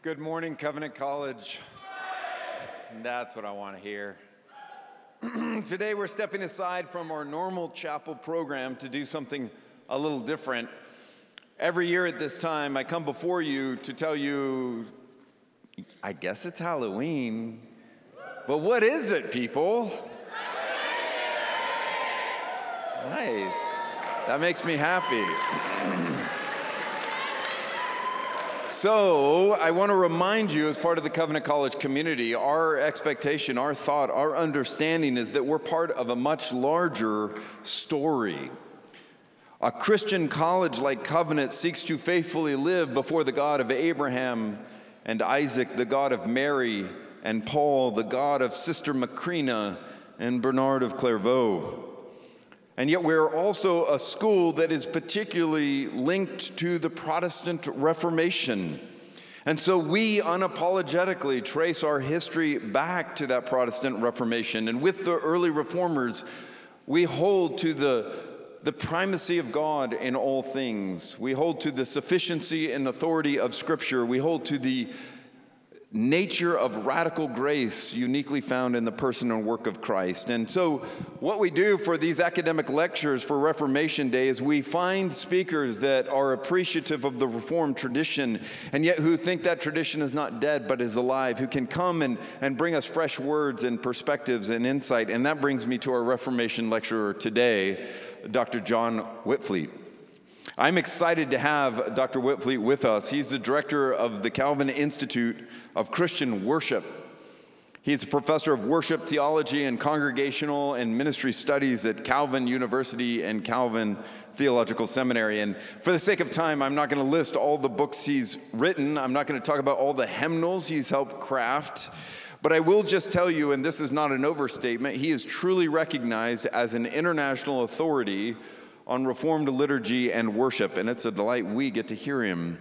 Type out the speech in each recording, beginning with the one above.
Good morning, Covenant College. That's what I want to hear. Today, we're stepping aside from our normal chapel program to do something a little different. Every year at this time, I come before you to tell you, I guess it's Halloween. But what is it, people? Nice. That makes me happy. So, I want to remind you, as part of the Covenant College community, our expectation, our thought, our understanding is that we're part of a much larger story. A Christian college like Covenant seeks to faithfully live before the God of Abraham and Isaac, the God of Mary and Paul, the God of Sister Macrina and Bernard of Clairvaux. And yet, we're also a school that is particularly linked to the Protestant Reformation. And so we unapologetically trace our history back to that Protestant Reformation. And with the early reformers, we hold to the, the primacy of God in all things. We hold to the sufficiency and authority of Scripture. We hold to the nature of radical grace uniquely found in the person and work of Christ. And so, what we do for these academic lectures for Reformation Day is we find speakers that are appreciative of the Reformed tradition and yet who think that tradition is not dead but is alive, who can come and, and bring us fresh words and perspectives and insight. And that brings me to our Reformation lecturer today, Dr. John Witvliet. I'm excited to have Dr. Witvliet with us. He's the director of the Calvin Institute of Christian Worship. He's a professor of worship theology and congregational and ministry studies at Calvin University and Calvin Theological Seminary. And for the sake of time, I'm not going to list all the books he's written. I'm not going to talk about all the hymnals he's helped craft. But I will just tell you, and this is not an overstatement, he is truly recognized as an international authority on Reformed liturgy and worship, and it's a delight we get to hear him.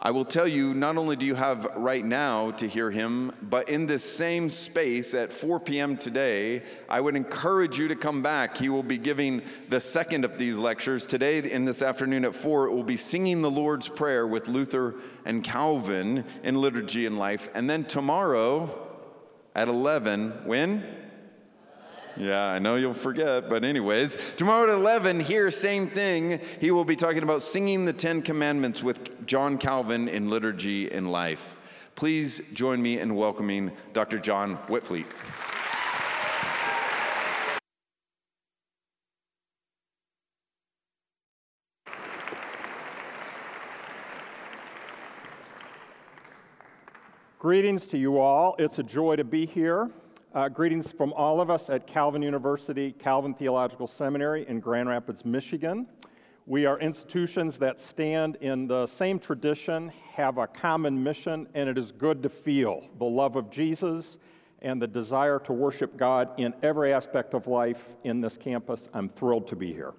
I will tell you, not only do you have right now to hear him, but in this same space at 4 p.m. today, I would encourage you to come back. He will be giving the second of these lectures. Today, in this afternoon at 4, it will be singing the Lord's Prayer with Luther and Calvin in Liturgy and Life. And then tomorrow at 11, when? Yeah, I know you'll forget, but anyways, tomorrow at 11, here, same thing. He will be talking about singing the Ten Commandments with John Calvin in Liturgy and Life. Please join me in welcoming Dr. John Witvliet. Greetings to you all. It's a joy to be here. Uh, greetings from all of us at Calvin University, Calvin Theological Seminary in Grand Rapids, Michigan. We are institutions that stand in the same tradition, have a common mission, and it is good to feel the love of Jesus and the desire to worship God in every aspect of life in this campus. I'm thrilled to be here.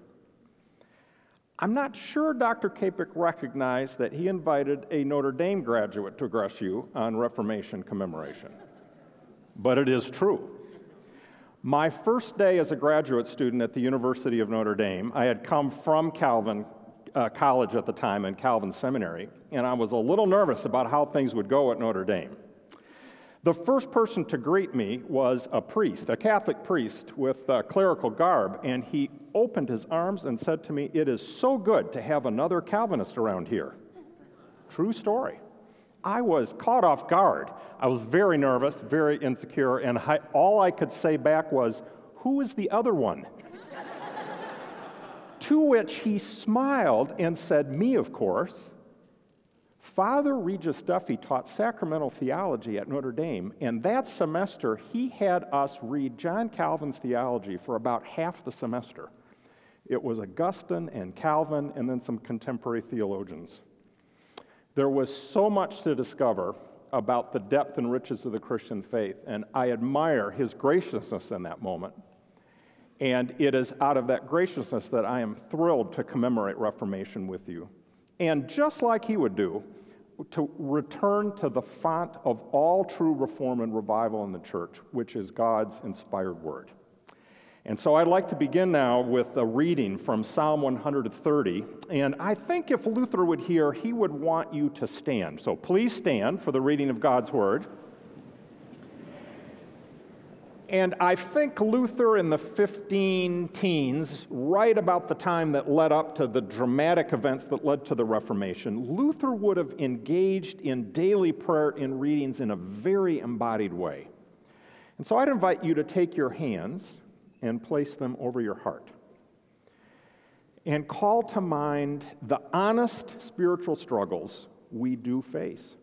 I'm not sure Dr. Capek recognized that he invited a Notre Dame graduate to address you on Reformation commemoration but it is true. My first day as a graduate student at the University of Notre Dame, I had come from Calvin uh, College at the time and Calvin Seminary, and I was a little nervous about how things would go at Notre Dame. The first person to greet me was a priest, a Catholic priest with clerical garb, and he opened his arms and said to me, It is so good to have another Calvinist around here. True story. I was caught off guard. I was very nervous, very insecure, and I, all I could say back was, Who is the other one? to which he smiled and said, Me, of course. Father Regis Duffy taught sacramental theology at Notre Dame, and that semester he had us read John Calvin's theology for about half the semester. It was Augustine and Calvin, and then some contemporary theologians. There was so much to discover about the depth and riches of the Christian faith, and I admire his graciousness in that moment. And it is out of that graciousness that I am thrilled to commemorate Reformation with you. And just like he would do, to return to the font of all true reform and revival in the church, which is God's inspired word. And so I'd like to begin now with a reading from Psalm 130. And I think if Luther would hear, he would want you to stand. So please stand for the reading of God's Word. And I think Luther in the 15 teens, right about the time that led up to the dramatic events that led to the Reformation, Luther would have engaged in daily prayer and readings in a very embodied way. And so I'd invite you to take your hands and place them over your heart. And call to mind the honest spiritual struggles we do face.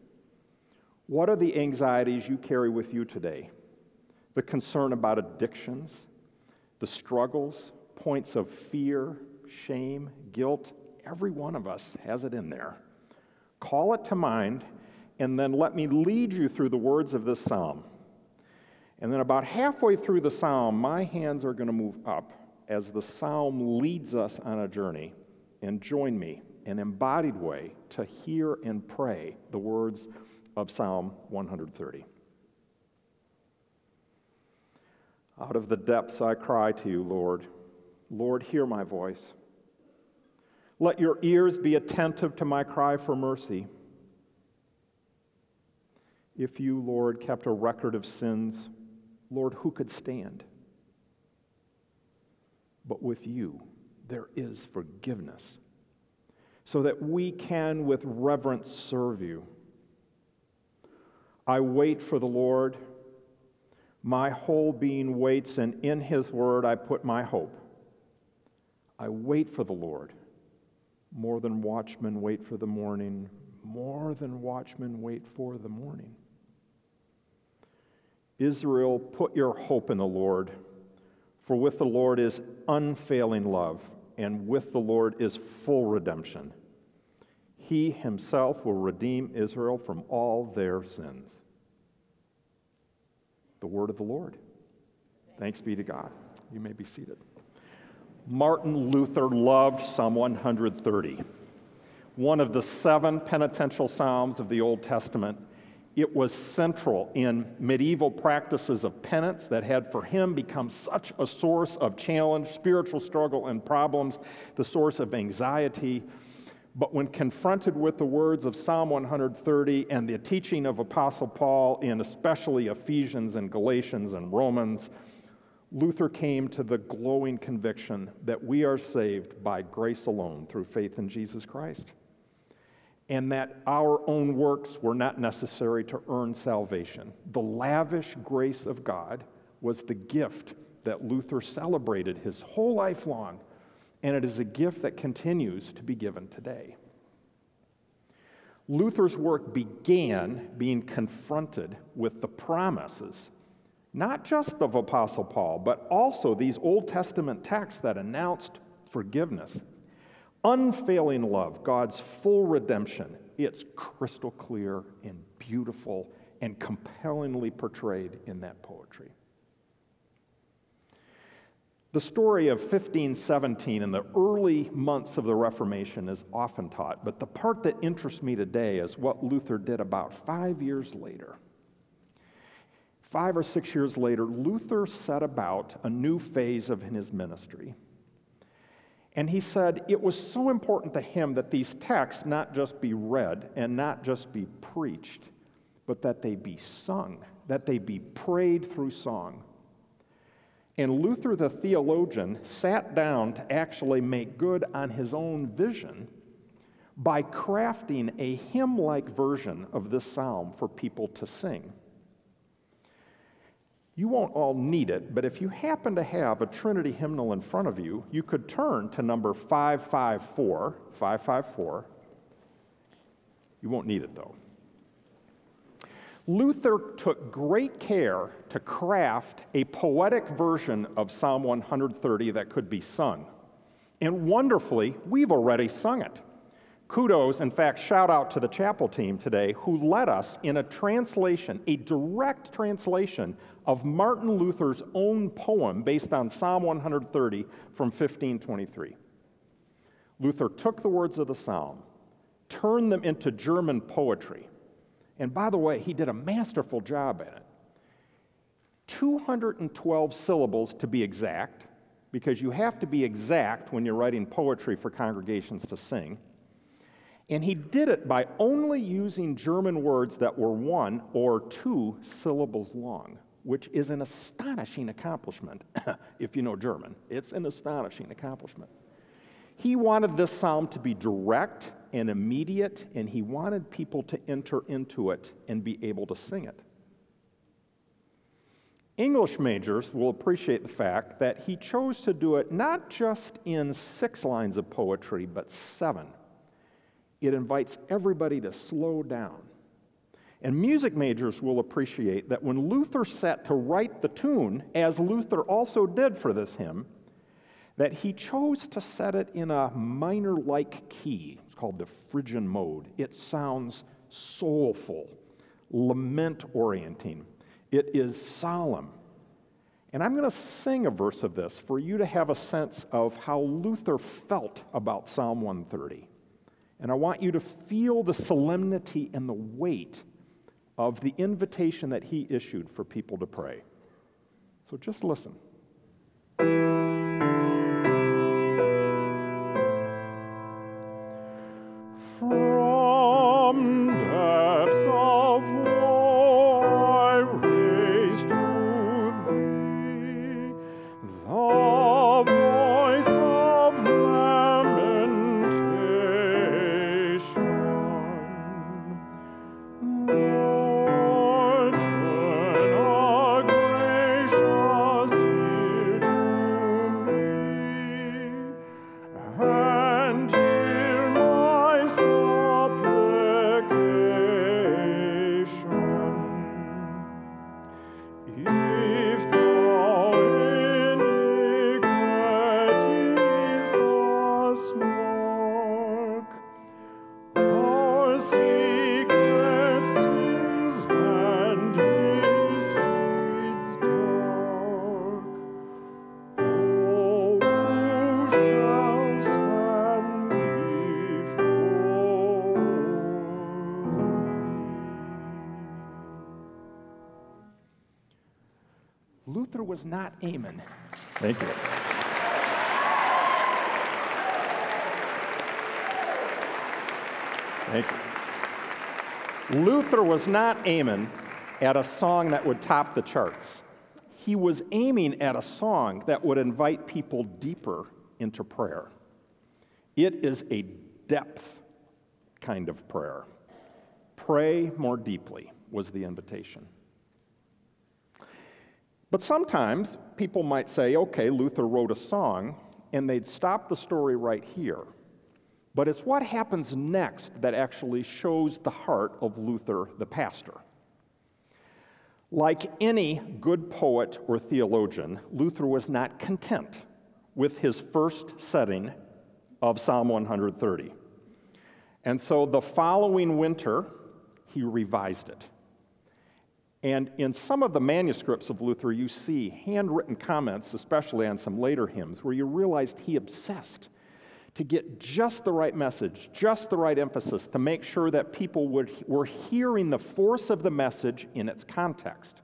What are the anxieties you carry with you today? The concern about addictions, the struggles, points of fear, shame, guilt. Every one of us has it in there. Call it to mind, and then let me lead you through the words of this psalm. And then, about halfway through the psalm, my hands are going to move up as the psalm leads us on a journey. And join me, an embodied way, to hear and pray the words of Psalm 130. Out of the depths I cry to you, Lord. Lord, hear my voice. Let your ears be attentive to my cry for mercy. If you, Lord, kept a record of sins, Lord, who could stand? But with you, there is forgiveness, so that we can with reverence serve you. I wait for the Lord. My whole being waits, and in his word I put my hope. I wait for the Lord. More than watchmen wait for the morning, more than watchmen wait for the morning. Israel, put your hope in the Lord, for with the Lord is unfailing love, and with the Lord is full redemption. He himself will redeem Israel from all their sins. The word of the Lord. Thanks be to God. You may be seated. Martin Luther loved Psalm 130, one of the seven penitential psalms of the Old Testament it was central in medieval practices of penance that had for him become such a source of challenge, spiritual struggle, and problems, the source of anxiety. But when confronted with the words of Psalm 130 and the teaching of Apostle Paul in especially Ephesians and Galatians and Romans, Luther came to the glowing conviction that we are saved by grace alone through faith in Jesus Christ and that our own works were not necessary to earn salvation. The lavish grace of God was the gift that Luther celebrated his whole life long, and it is a gift that continues to be given today. Luther's work began being confronted with the promises, not just of Apostle Paul, but also these Old Testament texts that announced forgiveness unfailing love, God's full redemption, it's crystal clear and beautiful and compellingly portrayed in that poetry. The story of 1517 and the early months of the Reformation is often taught, but the part that interests me today is what Luther did about five years later. Five or six years later, Luther set about a new phase of his ministry. And he said it was so important to him that these texts not just be read and not just be preached, but that they be sung, that they be prayed through song. And Luther the theologian sat down to actually make good on his own vision by crafting a hymn like version of this psalm for people to sing. You won't all need it, but if you happen to have a Trinity hymnal in front of you, you could turn to number 554, 554. You won't need it though. Luther took great care to craft a poetic version of Psalm 130 that could be sung. And wonderfully, we've already sung it. Kudos, in fact, shout out to the chapel team today who led us in a translation, a direct translation of Martin Luther's own poem based on Psalm 130 from 1523. Luther took the words of the psalm, turned them into German poetry, and by the way, he did a masterful job at it. 212 syllables to be exact, because you have to be exact when you're writing poetry for congregations to sing. And he did it by only using German words that were one or two syllables long, which is an astonishing accomplishment if you know German. It's an astonishing accomplishment. He wanted this psalm to be direct and immediate, and he wanted people to enter into it and be able to sing it. English majors will appreciate the fact that he chose to do it not just in six lines of poetry, but seven. It invites everybody to slow down. And music majors will appreciate that when Luther set to write the tune, as Luther also did for this hymn, that he chose to set it in a minor like key. It's called the Phrygian mode. It sounds soulful, lament orienting. It is solemn. And I'm going to sing a verse of this for you to have a sense of how Luther felt about Psalm 130. And I want you to feel the solemnity and the weight of the invitation that he issued for people to pray. So just listen. Was not Amen. Thank you. Thank you. Luther was not aiming at a song that would top the charts. He was aiming at a song that would invite people deeper into prayer. It is a depth kind of prayer. Pray more deeply was the invitation. But sometimes people might say, okay, Luther wrote a song, and they'd stop the story right here. But it's what happens next that actually shows the heart of Luther the pastor. Like any good poet or theologian, Luther was not content with his first setting of Psalm 130. And so the following winter, he revised it. And in some of the manuscripts of Luther, you see handwritten comments, especially on some later hymns, where you realized he obsessed to get just the right message, just the right emphasis, to make sure that people would, were hearing the force of the message in its context.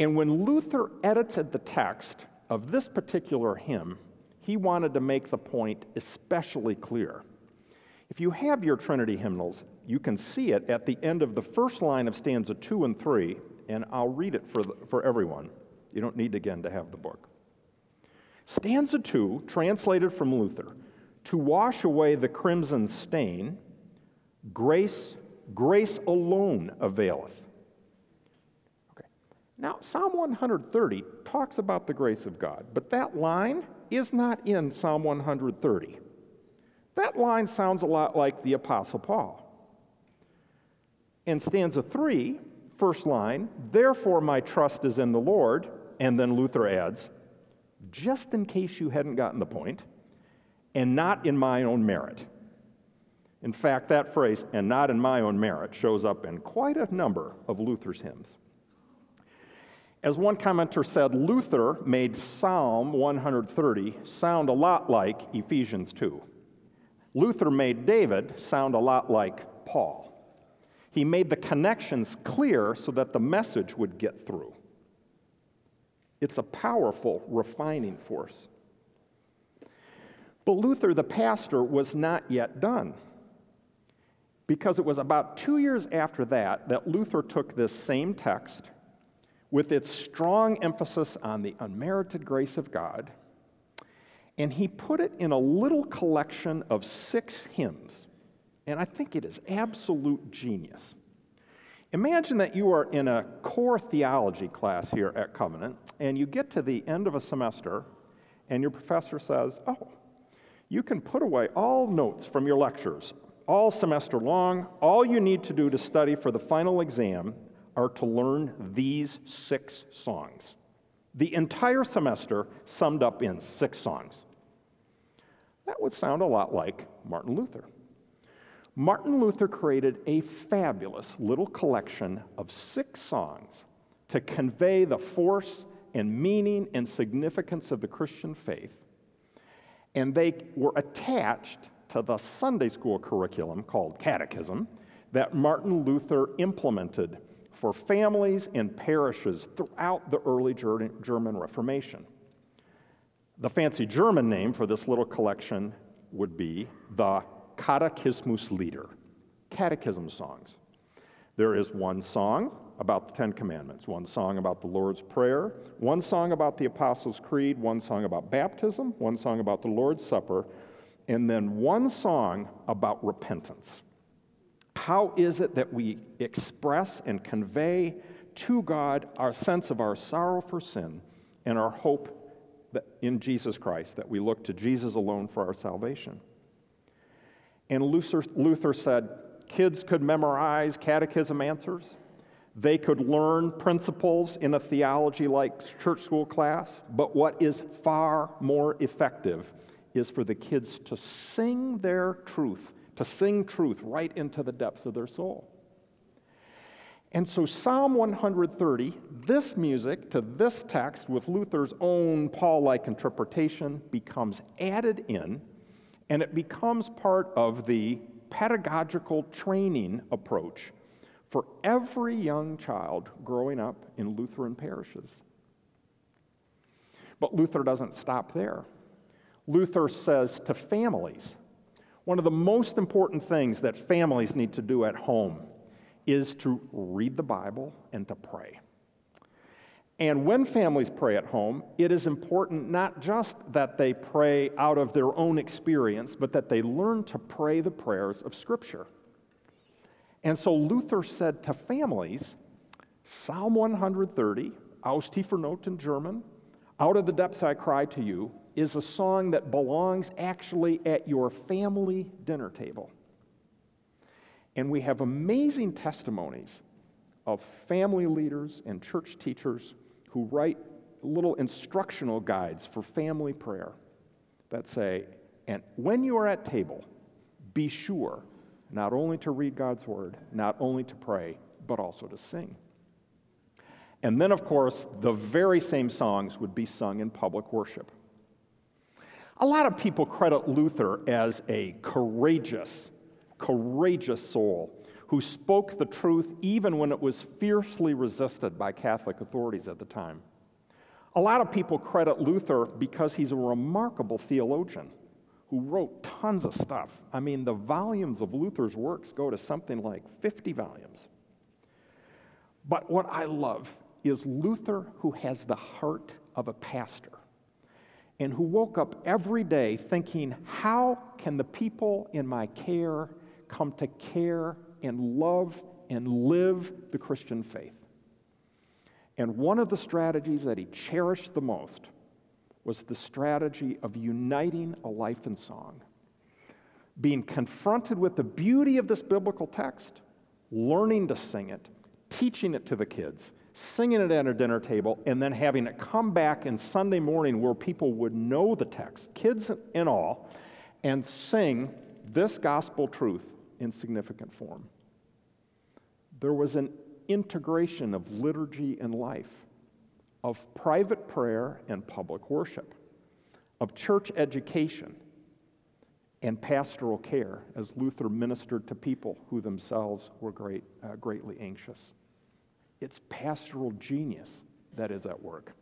And when Luther edited the text of this particular hymn, he wanted to make the point especially clear. If you have your Trinity hymnals, you can see it at the end of the first line of stanza two and three, and I'll read it for, the, for everyone. You don't need again to have the book. Stanza two, translated from Luther, to wash away the crimson stain, grace, grace alone availeth. Okay. Now, Psalm 130 talks about the grace of God, but that line is not in Psalm 130. That line sounds a lot like the Apostle Paul. In stanza three, first line, therefore my trust is in the Lord, and then Luther adds, just in case you hadn't gotten the point, and not in my own merit. In fact, that phrase, and not in my own merit, shows up in quite a number of Luther's hymns. As one commenter said, Luther made Psalm 130 sound a lot like Ephesians 2. Luther made David sound a lot like Paul. He made the connections clear so that the message would get through. It's a powerful refining force. But Luther, the pastor, was not yet done. Because it was about two years after that that Luther took this same text with its strong emphasis on the unmerited grace of God, and he put it in a little collection of six hymns. And I think it is absolute genius. Imagine that you are in a core theology class here at Covenant, and you get to the end of a semester, and your professor says, Oh, you can put away all notes from your lectures all semester long. All you need to do to study for the final exam are to learn these six songs. The entire semester summed up in six songs. That would sound a lot like Martin Luther. Martin Luther created a fabulous little collection of six songs to convey the force and meaning and significance of the Christian faith. And they were attached to the Sunday school curriculum called Catechism that Martin Luther implemented for families and parishes throughout the early German Reformation. The fancy German name for this little collection would be the Katechismuslieder, catechism songs. There is one song about the Ten Commandments, one song about the Lord's Prayer, one song about the Apostles' Creed, one song about baptism, one song about the Lord's Supper, and then one song about repentance. How is it that we express and convey to God our sense of our sorrow for sin and our hope in Jesus Christ, that we look to Jesus alone for our salvation? And Luther, Luther said kids could memorize catechism answers. They could learn principles in a theology like church school class, but what is far more effective is for the kids to sing their truth, to sing truth right into the depths of their soul. And so, Psalm 130, this music to this text with Luther's own Paul like interpretation, becomes added in, and it becomes part of the pedagogical training approach for every young child growing up in Lutheran parishes. But Luther doesn't stop there. Luther says to families, one of the most important things that families need to do at home is to read the Bible and to pray. And when families pray at home, it is important not just that they pray out of their own experience, but that they learn to pray the prayers of Scripture. And so Luther said to families, Psalm 130, Aus tiefer Not in German, out of the depths I cry to you, is a song that belongs actually at your family dinner table. And we have amazing testimonies of family leaders and church teachers who write little instructional guides for family prayer that say, and when you are at table, be sure not only to read God's word, not only to pray, but also to sing. And then, of course, the very same songs would be sung in public worship. A lot of people credit Luther as a courageous, courageous soul who spoke the truth even when it was fiercely resisted by Catholic authorities at the time. A lot of people credit Luther because he's a remarkable theologian who wrote tons of stuff. I mean, the volumes of Luther's works go to something like 50 volumes. But what I love is Luther, who has the heart of a pastor and who woke up every day thinking, How can the people in my care come to care and love and live the Christian faith? And one of the strategies that he cherished the most was the strategy of uniting a life in song. Being confronted with the beauty of this biblical text, learning to sing it, teaching it to the kids, singing it at a dinner table, and then having it come back in Sunday morning where people would know the text, kids and all, and sing this gospel truth in significant form. There was an integration of liturgy and life, of private prayer and public worship, of church education and pastoral care as Luther ministered to people who themselves were great, uh, greatly anxious. It's pastoral genius that is at work.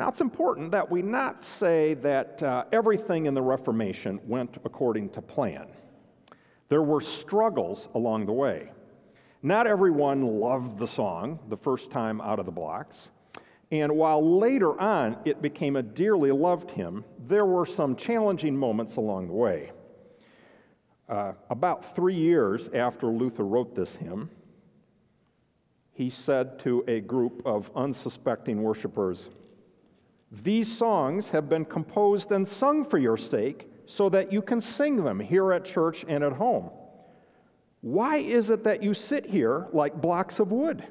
Now, it's important that we not say that uh, everything in the Reformation went according to plan. There were struggles along the way. Not everyone loved the song the first time out of the blocks. And while later on it became a dearly loved hymn, there were some challenging moments along the way. Uh, about three years after Luther wrote this hymn, he said to a group of unsuspecting worshipers, These songs have been composed and sung for your sake so that you can sing them here at church and at home. Why is it that you sit here like blocks of wood?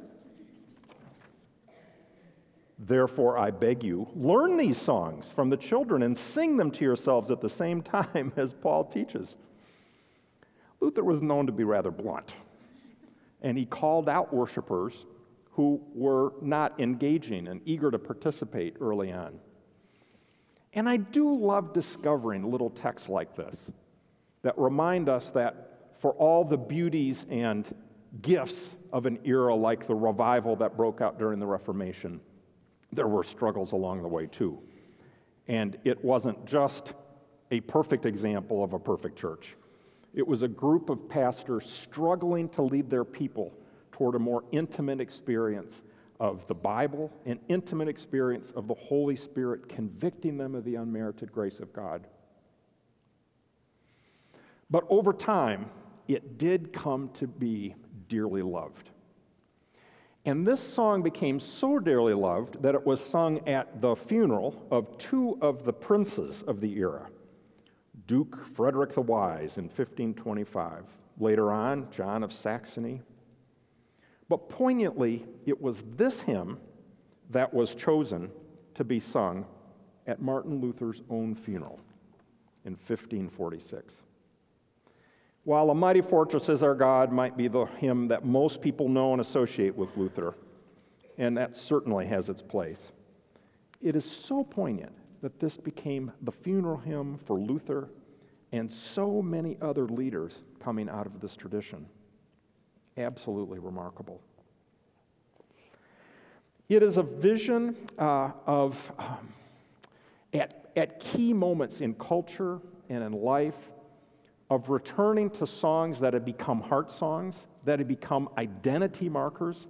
Therefore, I beg you, learn these songs from the children and sing them to yourselves at the same time as Paul teaches. Luther was known to be rather blunt, and he called out worshipers who were not engaging and eager to participate early on. And I do love discovering little texts like this that remind us that for all the beauties and gifts of an era like the revival that broke out during the Reformation, there were struggles along the way too. And it wasn't just a perfect example of a perfect church. It was a group of pastors struggling to lead their people toward a more intimate experience of the Bible, an intimate experience of the Holy Spirit convicting them of the unmerited grace of God. But over time, it did come to be dearly loved. And this song became so dearly loved that it was sung at the funeral of two of the princes of the era Duke Frederick the Wise in 1525. Later on, John of Saxony. But poignantly, it was this hymn that was chosen to be sung at Martin Luther's own funeral in 1546. While A Mighty Fortress is Our God might be the hymn that most people know and associate with Luther, and that certainly has its place, it is so poignant that this became the funeral hymn for Luther and so many other leaders coming out of this tradition. Absolutely remarkable. It is a vision uh, of, um, at, at key moments in culture and in life, of returning to songs that had become heart songs, that had become identity markers,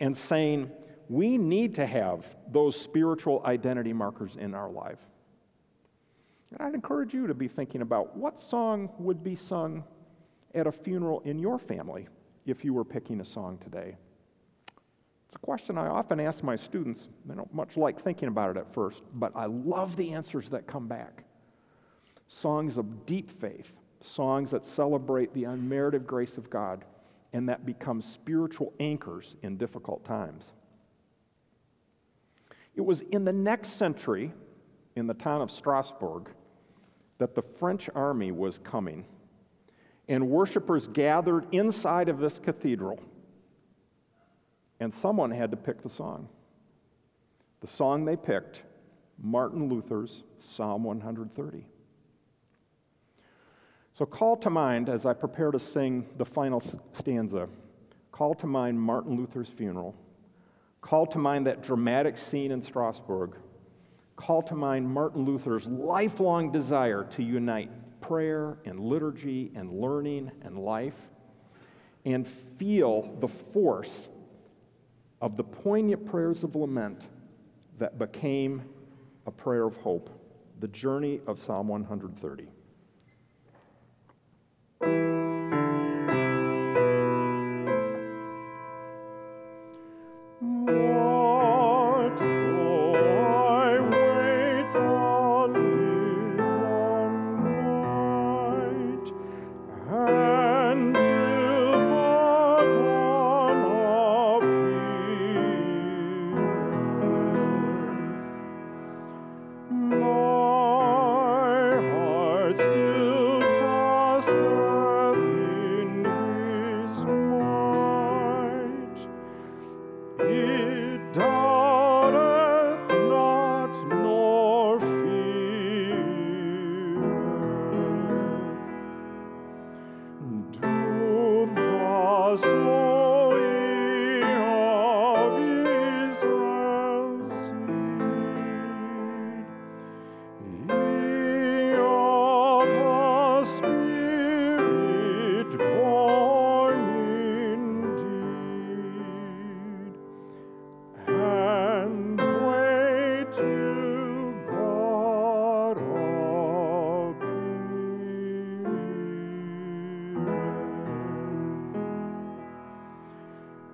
and saying, we need to have those spiritual identity markers in our life. And I'd encourage you to be thinking about what song would be sung at a funeral in your family if you were picking a song today. It's a question I often ask my students. They don't much like thinking about it at first, but I love the answers that come back. Songs of deep faith, songs that celebrate the unmerited grace of God and that become spiritual anchors in difficult times. It was in the next century, in the town of Strasbourg, that the French army was coming, and worshipers gathered inside of this cathedral, and someone had to pick the song. The song they picked, Martin Luther's Psalm 130. So call to mind, as I prepare to sing the final stanza, call to mind Martin Luther's funeral. Call to mind that dramatic scene in Strasbourg call to mind Martin Luther's lifelong desire to unite prayer and liturgy and learning and life and feel the force of the poignant prayers of lament that became a prayer of hope, the journey of Psalm 130. thank you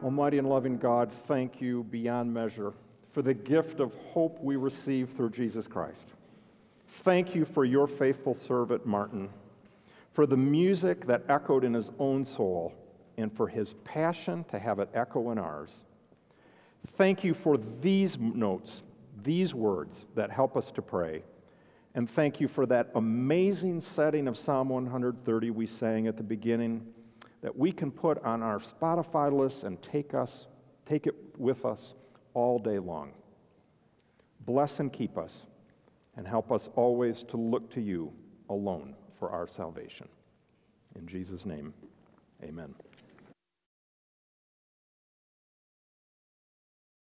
Almighty and loving God, thank you beyond measure for the gift of hope we receive through Jesus Christ. Thank you for your faithful servant, Martin, for the music that echoed in his own soul, and for his passion to have it echo in ours. Thank you for these notes, these words that help us to pray. And thank you for that amazing setting of Psalm 130 we sang at the beginning that we can put on our Spotify list and take us take it with us all day long. Bless and keep us and help us always to look to you alone for our salvation. In Jesus name. Amen.